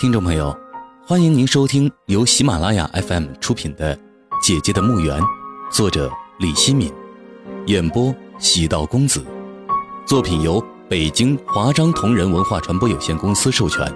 听众朋友，欢迎您收听由喜马拉雅 FM 出品的《姐姐的墓园》，作者李希敏，演播喜道公子。作品由北京华章同仁文化传播有限公司授权。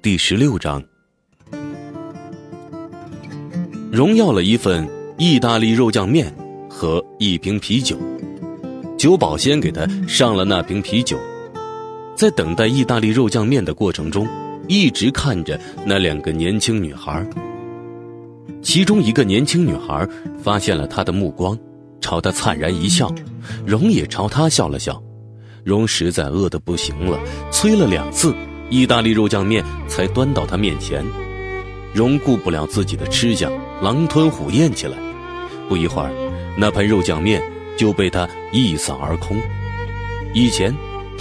第十六章，荣耀了一份意大利肉酱面和一瓶啤酒，酒保先给他上了那瓶啤酒。在等待意大利肉酱面的过程中，一直看着那两个年轻女孩。其中一个年轻女孩发现了他的目光，朝他灿然一笑，荣也朝他笑了笑。荣实在饿得不行了，催了两次，意大利肉酱面才端到他面前。荣顾不了自己的吃相，狼吞虎咽起来。不一会儿，那盆肉酱面就被他一扫而空。以前。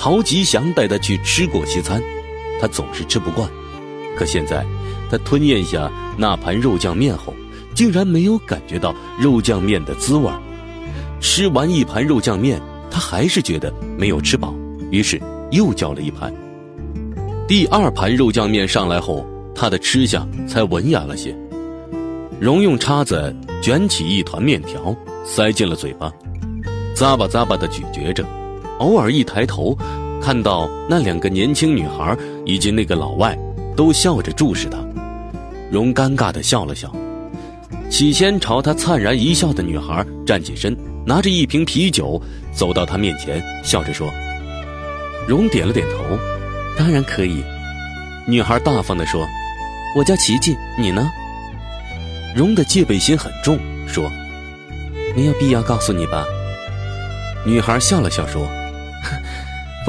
陶吉祥带他去吃过西餐，他总是吃不惯。可现在，他吞咽下那盘肉酱面后，竟然没有感觉到肉酱面的滋味。吃完一盘肉酱面，他还是觉得没有吃饱，于是又叫了一盘。第二盘肉酱面上来后，他的吃相才文雅了些。荣用叉子卷起一团面条，塞进了嘴巴，咂吧咂吧地咀嚼着。偶尔一抬头，看到那两个年轻女孩以及那个老外，都笑着注视他。荣尴尬地笑了笑，起先朝他灿然一笑的女孩站起身，拿着一瓶啤酒走到他面前，笑着说：“荣点了点头，当然可以。”女孩大方地说：“我叫琪琪，你呢？”荣的戒备心很重，说：“没有必要告诉你吧。”女孩笑了笑说。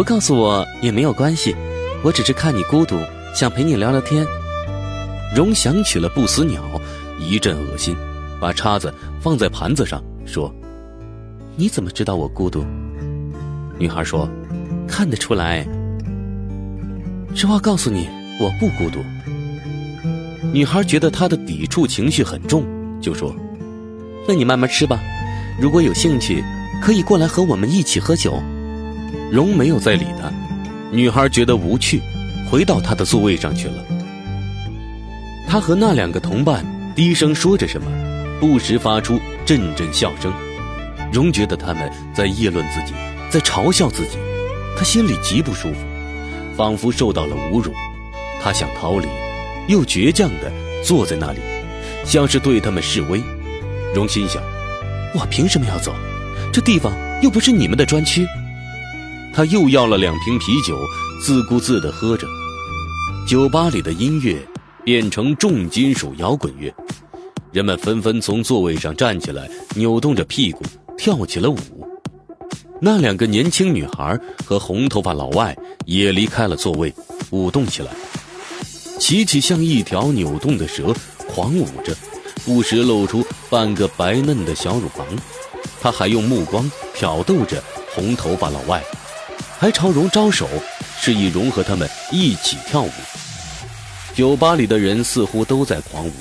不告诉我也没有关系，我只是看你孤独，想陪你聊聊天。荣想起了不死鸟，一阵恶心，把叉子放在盘子上，说：“你怎么知道我孤独？”女孩说：“看得出来。”实话告诉你，我不孤独。女孩觉得他的抵触情绪很重，就说：“那你慢慢吃吧，如果有兴趣，可以过来和我们一起喝酒。”荣没有再理他，女孩觉得无趣，回到她的座位上去了。他和那两个同伴低声说着什么，不时发出阵阵笑声。荣觉得他们在议论自己，在嘲笑自己，他心里极不舒服，仿佛受到了侮辱。他想逃离，又倔强地坐在那里，像是对他们示威。荣心想：我凭什么要走？这地方又不是你们的专区。他又要了两瓶啤酒，自顾自地喝着。酒吧里的音乐变成重金属摇滚乐，人们纷纷从座位上站起来，扭动着屁股跳起了舞。那两个年轻女孩和红头发老外也离开了座位，舞动起来。琪琪像一条扭动的蛇，狂舞着，不时露出半个白嫩的小乳房。他还用目光挑逗着红头发老外。还朝荣招手，示意荣和他们一起跳舞。酒吧里的人似乎都在狂舞，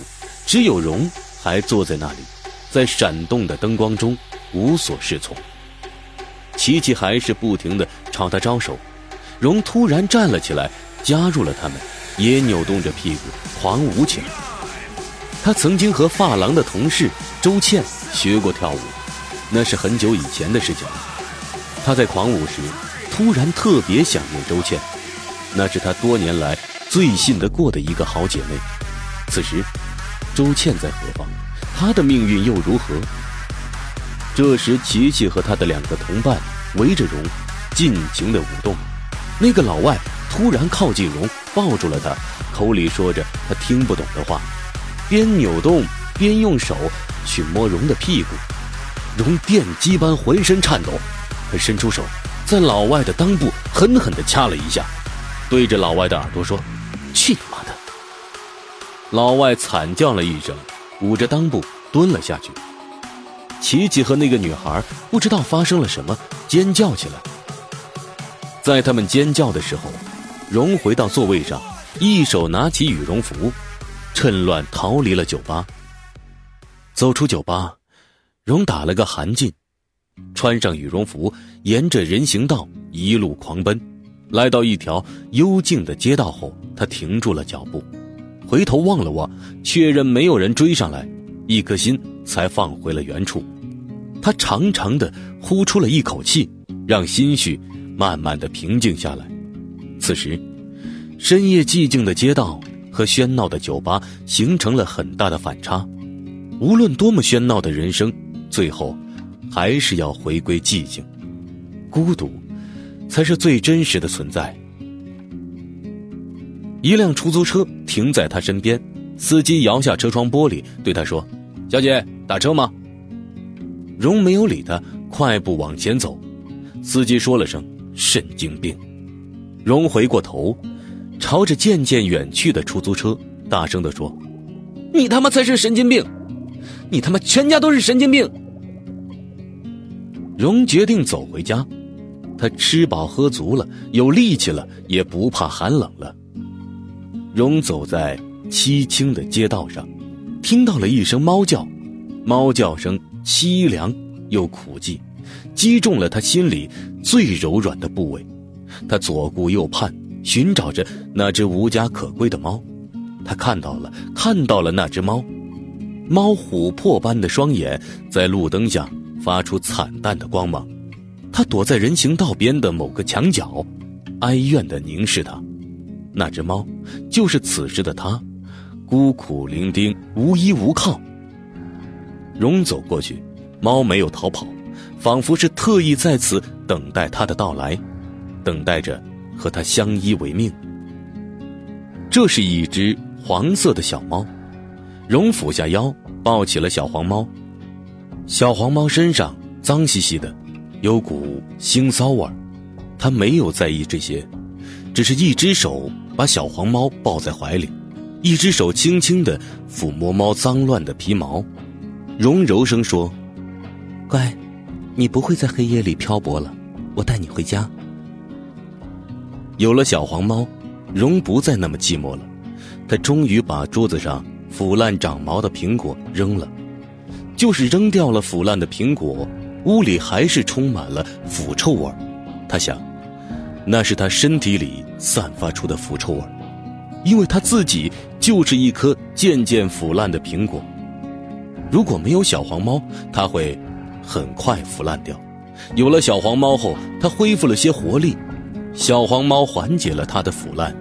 只有荣还坐在那里，在闪动的灯光中无所适从。琪琪还是不停地朝他招手，荣突然站了起来，加入了他们，也扭动着屁股狂舞起来。他曾经和发廊的同事周倩学过跳舞，那是很久以前的事情了。他在狂舞时。突然特别想念周倩，那是她多年来最信得过的一个好姐妹。此时，周倩在何方？她的命运又如何？这时，琪琪和他的两个同伴围着荣，尽情的舞动。那个老外突然靠近荣，抱住了他，口里说着他听不懂的话，边扭动边用手去摸荣的屁股。荣电击般浑身颤抖，他伸出手。在老外的裆部狠狠地掐了一下，对着老外的耳朵说：“去你妈的！”老外惨叫了一声，捂着裆部蹲了下去。琪琪和那个女孩不知道发生了什么，尖叫起来。在他们尖叫的时候，荣回到座位上，一手拿起羽绒服，趁乱逃离了酒吧。走出酒吧，荣打了个寒噤。穿上羽绒服，沿着人行道一路狂奔，来到一条幽静的街道后，他停住了脚步，回头望了望，确认没有人追上来，一颗心才放回了原处。他长长的呼出了一口气，让心绪慢慢的平静下来。此时，深夜寂静的街道和喧闹的酒吧形成了很大的反差。无论多么喧闹的人生，最后还是要回归寂静。孤独，才是最真实的存在。一辆出租车停在他身边，司机摇下车窗玻璃，对他说：“小姐，打车吗？”荣没有理他，快步往前走。司机说了声“神经病”，荣回过头，朝着渐渐远去的出租车大声地说：“你他妈才是神经病！你他妈全家都是神经病！”荣决定走回家，他吃饱喝足了，有力气了，也不怕寒冷了。荣走在凄清的街道上，听到了一声猫叫，猫叫声。凄凉又苦寂，击中了他心里最柔软的部位。他左顾右盼，寻找着那只无家可归的猫。他看到了，看到了那只猫。猫琥珀般的双眼在路灯下发出惨淡的光芒。它躲在人行道边的某个墙角，哀怨地凝视他。那只猫就是此时的他，孤苦伶仃，无依无靠。荣走过去，猫没有逃跑，仿佛是特意在此等待他的到来，等待着和他相依为命。这是一只黄色的小猫，荣俯下腰抱起了小黄猫。小黄猫身上脏兮兮的，有股腥臊味儿，他没有在意这些，只是一只手把小黄猫抱在怀里，一只手轻轻地抚摸猫脏乱的皮毛。荣柔声说：“乖，你不会在黑夜里漂泊了，我带你回家。”有了小黄猫，荣不再那么寂寞了。他终于把桌子上腐烂长毛的苹果扔了，就是扔掉了腐烂的苹果，屋里还是充满了腐臭味他想，那是他身体里散发出的腐臭味因为他自己就是一颗渐渐腐烂的苹果。如果没有小黄猫，它会很快腐烂掉；有了小黄猫后，它恢复了些活力。小黄猫缓解了它的腐烂。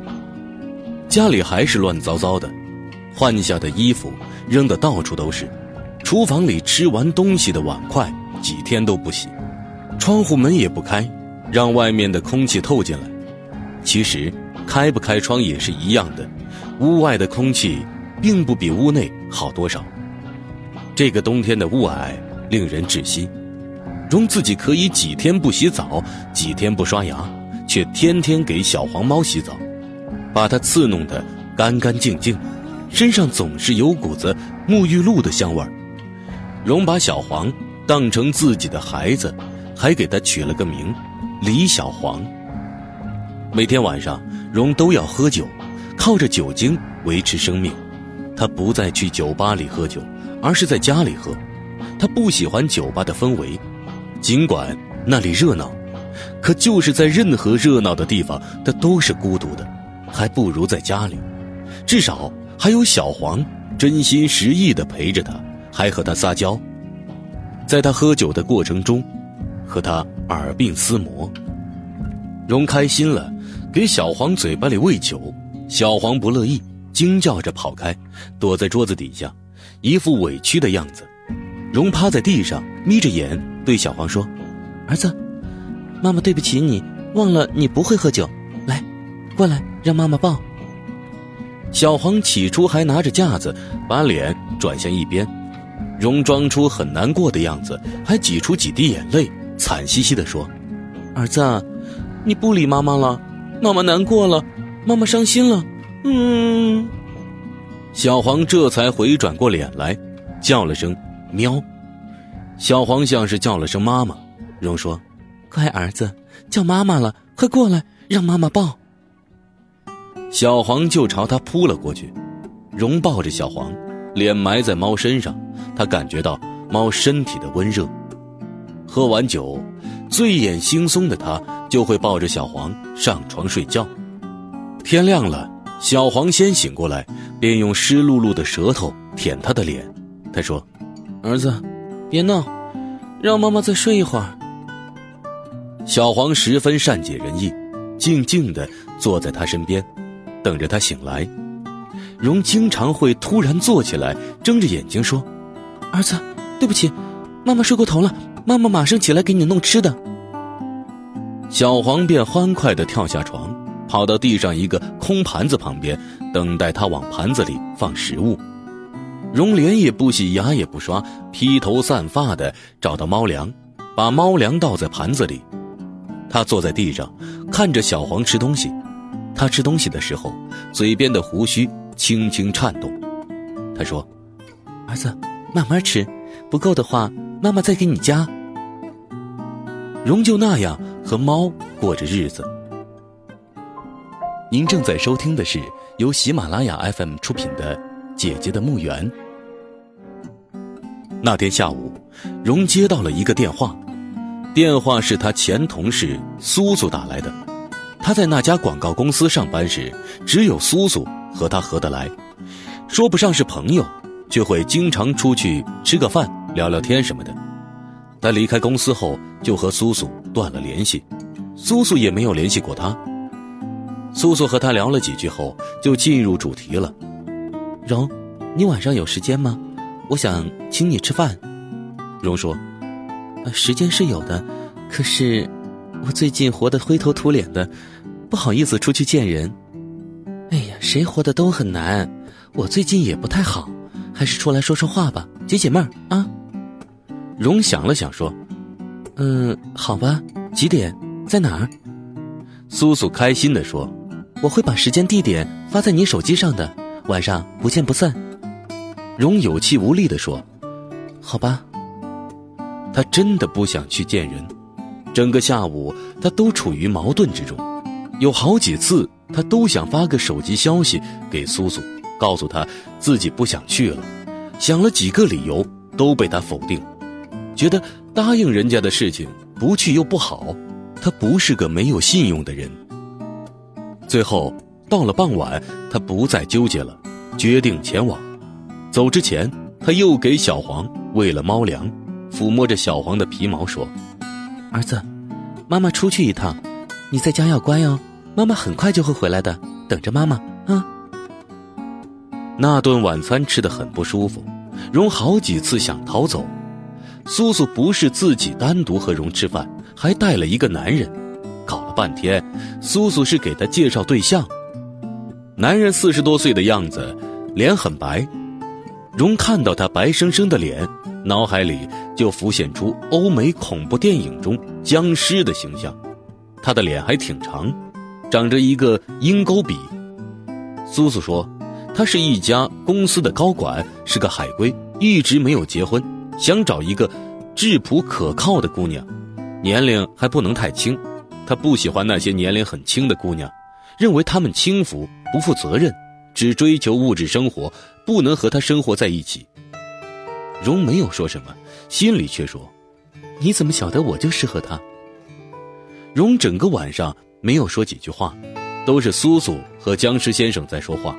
家里还是乱糟糟的，换下的衣服扔得到处都是，厨房里吃完东西的碗筷几天都不洗，窗户门也不开，让外面的空气透进来。其实开不开窗也是一样的，屋外的空气并不比屋内好多少。这个冬天的雾霭令人窒息，容自己可以几天不洗澡，几天不刷牙，却天天给小黄猫洗澡，把它刺弄得干干净净，身上总是有股子沐浴露的香味儿。荣把小黄当成自己的孩子，还给他取了个名李小黄。每天晚上，荣都要喝酒，靠着酒精维持生命，他不再去酒吧里喝酒。而是在家里喝，他不喜欢酒吧的氛围，尽管那里热闹，可就是在任何热闹的地方，他都是孤独的，还不如在家里，至少还有小黄真心实意的陪着他，还和他撒娇，在他喝酒的过程中，和他耳鬓厮磨。荣开心了，给小黄嘴巴里喂酒，小黄不乐意，惊叫着跑开，躲在桌子底下。一副委屈的样子，荣趴在地上，眯着眼对小黄说：“儿子，妈妈对不起你，忘了你不会喝酒。来，过来让妈妈抱。”小黄起初还拿着架子，把脸转向一边，荣装出很难过的样子，还挤出几滴眼泪，惨兮兮地说：“儿子，你不理妈妈了，妈妈难过了，妈妈伤心了。”嗯。小黄这才回转过脸来，叫了声“喵”。小黄像是叫了声“妈妈”。荣说：“乖儿子，叫妈妈了，快过来，让妈妈抱。”小黄就朝他扑了过去。荣抱着小黄，脸埋在猫身上，他感觉到猫身体的温热。喝完酒，醉眼惺忪的他就会抱着小黄上床睡觉。天亮了，小黄先醒过来，便用湿漉漉的舌头舔他的脸。他说：“儿子，别闹，让妈妈再睡一会儿。”小黄十分善解人意，静静地坐在他身边，等着他醒来。荣经常会突然坐起来，睁着眼睛说：“儿子，对不起，妈妈睡过头了，妈妈马上起来给你弄吃的。”小黄便欢快地跳下床，跑到地上一个空盘子旁边，等待他往盘子里放食物。荣脸也不洗，牙也不刷，披头散发地找到猫粮，把猫粮倒在盘子里。他坐在地上，看着小黄吃东西。他吃东西的时候，嘴边的胡须。轻轻颤动，他说：“儿子，慢慢吃，不够的话，妈妈再给你加。”荣就那样和猫过着日子。您正在收听的是由喜马拉雅 FM 出品的《姐姐的墓园》。那天下午，荣接到了一个电话，电话是他前同事苏苏打来的。他在那家广告公司上班时，只有苏苏。和他合得来，说不上是朋友，却会经常出去吃个饭、聊聊天什么的。他离开公司后，就和苏苏断了联系，苏苏也没有联系过他。苏苏和他聊了几句后，就进入主题了：“荣，你晚上有时间吗？我想请你吃饭。”荣说：“啊时间是有的，可是我最近活得灰头土脸的，不好意思出去见人。”谁活的都很难，我最近也不太好，还是出来说说话吧，解解闷儿啊。荣想了想说：“嗯，好吧，几点，在哪儿？”苏苏开心地说：“我会把时间地点发在你手机上的，晚上不见不散。”荣有气无力地说：“好吧。”他真的不想去见人，整个下午他都处于矛盾之中，有好几次。他都想发个手机消息给苏苏，告诉他自己不想去了，想了几个理由都被他否定，觉得答应人家的事情不去又不好，他不是个没有信用的人。最后到了傍晚，他不再纠结了，决定前往。走之前，他又给小黄喂了猫粮，抚摸着小黄的皮毛说：“儿子，妈妈出去一趟，你在家要乖哦。”妈妈很快就会回来的，等着妈妈啊。那顿晚餐吃的很不舒服，荣好几次想逃走。苏苏不是自己单独和荣吃饭，还带了一个男人。搞了半天，苏苏是给他介绍对象。男人四十多岁的样子，脸很白。荣看到他白生生的脸，脑海里就浮现出欧美恐怖电影中僵尸的形象。他的脸还挺长。长着一个鹰钩鼻。苏苏说：“他是一家公司的高管，是个海归，一直没有结婚，想找一个质朴可靠的姑娘，年龄还不能太轻。他不喜欢那些年龄很轻的姑娘，认为她们轻浮不负责任，只追求物质生活，不能和他生活在一起。”荣没有说什么，心里却说：“你怎么晓得我就适合他？”荣整个晚上。没有说几句话，都是苏苏和僵尸先生在说话。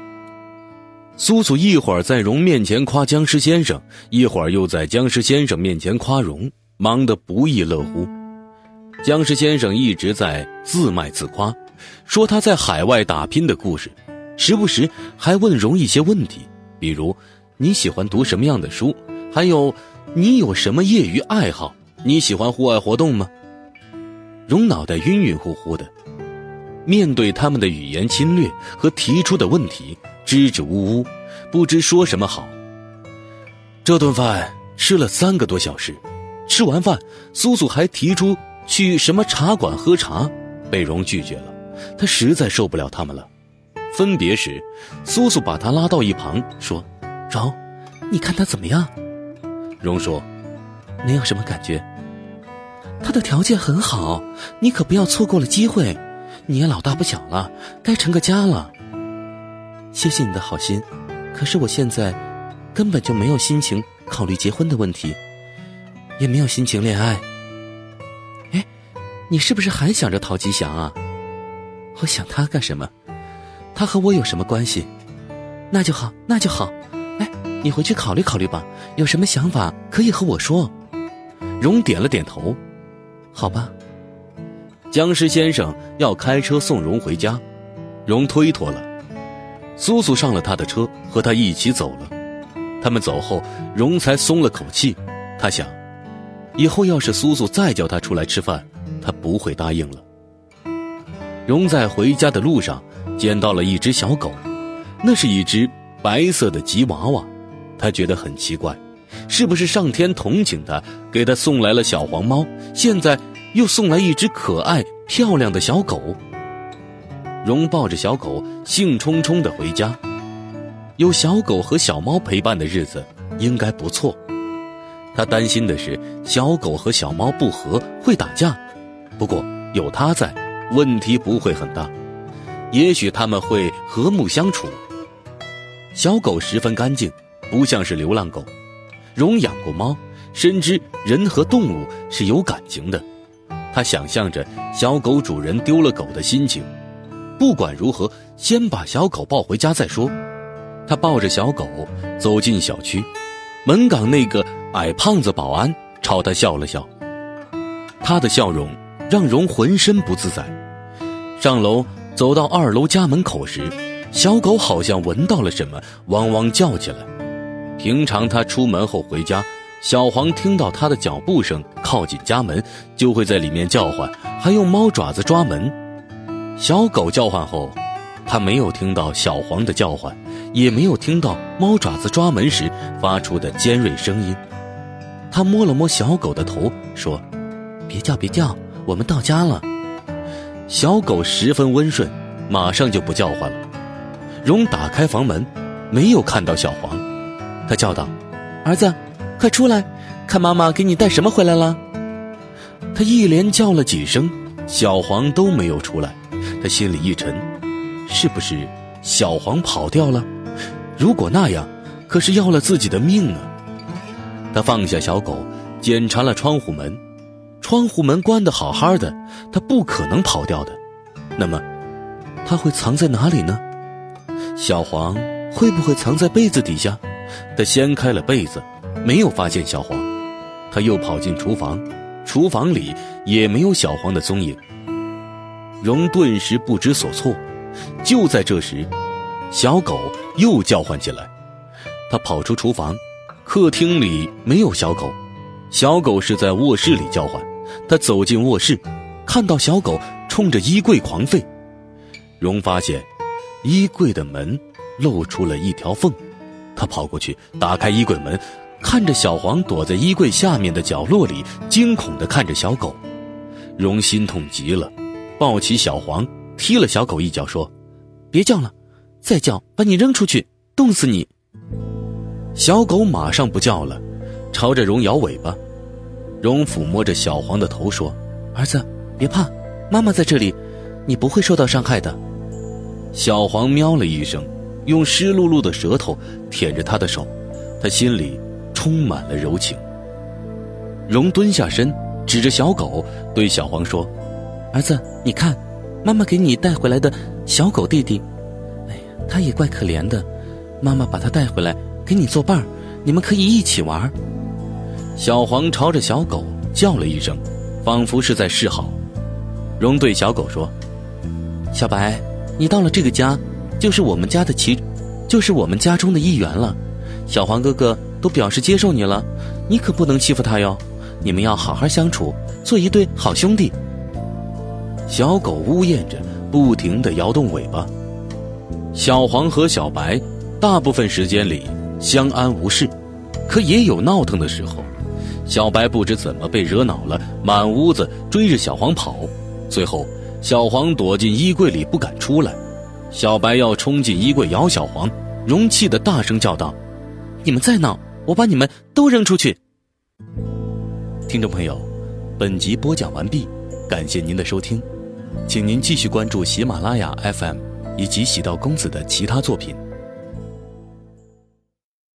苏苏一会儿在荣面前夸僵尸先生，一会儿又在僵尸先生面前夸荣，忙得不亦乐乎。僵尸先生一直在自卖自夸，说他在海外打拼的故事，时不时还问荣一些问题，比如你喜欢读什么样的书，还有你有什么业余爱好，你喜欢户外活动吗？荣脑袋晕晕乎乎的。面对他们的语言侵略和提出的问题，支支吾吾，不知说什么好。这顿饭吃了三个多小时，吃完饭，苏苏还提出去什么茶馆喝茶，被荣拒绝了。他实在受不了他们了。分别时，苏苏把他拉到一旁说：“荣，你看他怎么样？”荣说：“没有什么感觉。他的条件很好，你可不要错过了机会。”你也老大不小了，该成个家了。谢谢你的好心，可是我现在根本就没有心情考虑结婚的问题，也没有心情恋爱。哎，你是不是还想着陶吉祥啊？我想他干什么？他和我有什么关系？那就好，那就好。哎，你回去考虑考虑吧，有什么想法可以和我说。荣点了点头，好吧。僵尸先生要开车送荣回家，荣推脱了。苏苏上了他的车，和他一起走了。他们走后，荣才松了口气。他想，以后要是苏苏再叫他出来吃饭，他不会答应了。荣在回家的路上捡到了一只小狗，那是一只白色的吉娃娃。他觉得很奇怪，是不是上天同情他，给他送来了小黄猫，现在又送来一只可爱漂亮的小狗？荣抱着小狗，兴冲冲地回家。有小狗和小猫陪伴的日子应该不错。他担心的是小狗和小猫不和会打架，不过有他在，问题不会很大。也许他们会和睦相处。小狗十分干净，不像是流浪狗。荣养过猫，深知人和动物是有感情的。他想象着小狗主人丢了狗的心情。不管如何，先把小狗抱回家再说。他抱着小狗走进小区，门岗那个矮胖子保安朝他笑了笑。他的笑容让荣浑身不自在。上楼走到二楼家门口时，小狗好像闻到了什么，汪汪叫起来。平常他出门后回家，小黄听到他的脚步声靠近家门，就会在里面叫唤，还用猫爪子抓门。小狗叫唤后，他没有听到小黄的叫唤。也没有听到猫爪子抓门时发出的尖锐声音。他摸了摸小狗的头，说：“别叫，别叫，我们到家了。”小狗十分温顺，马上就不叫唤了。荣打开房门，没有看到小黄，他叫道：“儿子，快出来，看妈妈给你带什么回来了。”他一连叫了几声，小黄都没有出来。他心里一沉，是不是小黄跑掉了？如果那样，可是要了自己的命啊！他放下小狗，检查了窗户门，窗户门关得好好的，他不可能跑掉的。那么，他会藏在哪里呢？小黄会不会藏在被子底下？他掀开了被子，没有发现小黄。他又跑进厨房，厨房里也没有小黄的踪影。荣顿时不知所措。就在这时。小狗又叫唤起来，他跑出厨房，客厅里没有小狗，小狗是在卧室里叫唤。他走进卧室，看到小狗冲着衣柜狂吠。荣发现衣柜的门露出了一条缝，他跑过去打开衣柜门，看着小黄躲在衣柜下面的角落里，惊恐地看着小狗。荣心痛极了，抱起小黄，踢了小狗一脚，说：“别叫了。”再叫，把你扔出去，冻死你！小狗马上不叫了，朝着荣摇尾巴。荣抚摸着小黄的头说：“儿子，别怕，妈妈在这里，你不会受到伤害的。”小黄喵了一声，用湿漉漉的舌头舔着他的手，他心里充满了柔情。荣蹲下身，指着小狗对小黄说：“儿子，你看，妈妈给你带回来的小狗弟弟。”哎呀他也怪可怜的，妈妈把他带回来给你作伴，你们可以一起玩。小黄朝着小狗叫了一声，仿佛是在示好。荣对小狗说：“小白，你到了这个家，就是我们家的其，就是我们家中的一员了。小黄哥哥都表示接受你了，你可不能欺负他哟。你们要好好相处，做一对好兄弟。”小狗呜咽着，不停地摇动尾巴。小黄和小白，大部分时间里相安无事，可也有闹腾的时候。小白不知怎么被惹恼了，满屋子追着小黄跑。最后，小黄躲进衣柜里不敢出来。小白要冲进衣柜咬小黄，容气的大声叫道：“你们再闹，我把你们都扔出去！”听众朋友，本集播讲完毕，感谢您的收听，请您继续关注喜马拉雅 FM。以及喜道公子的其他作品。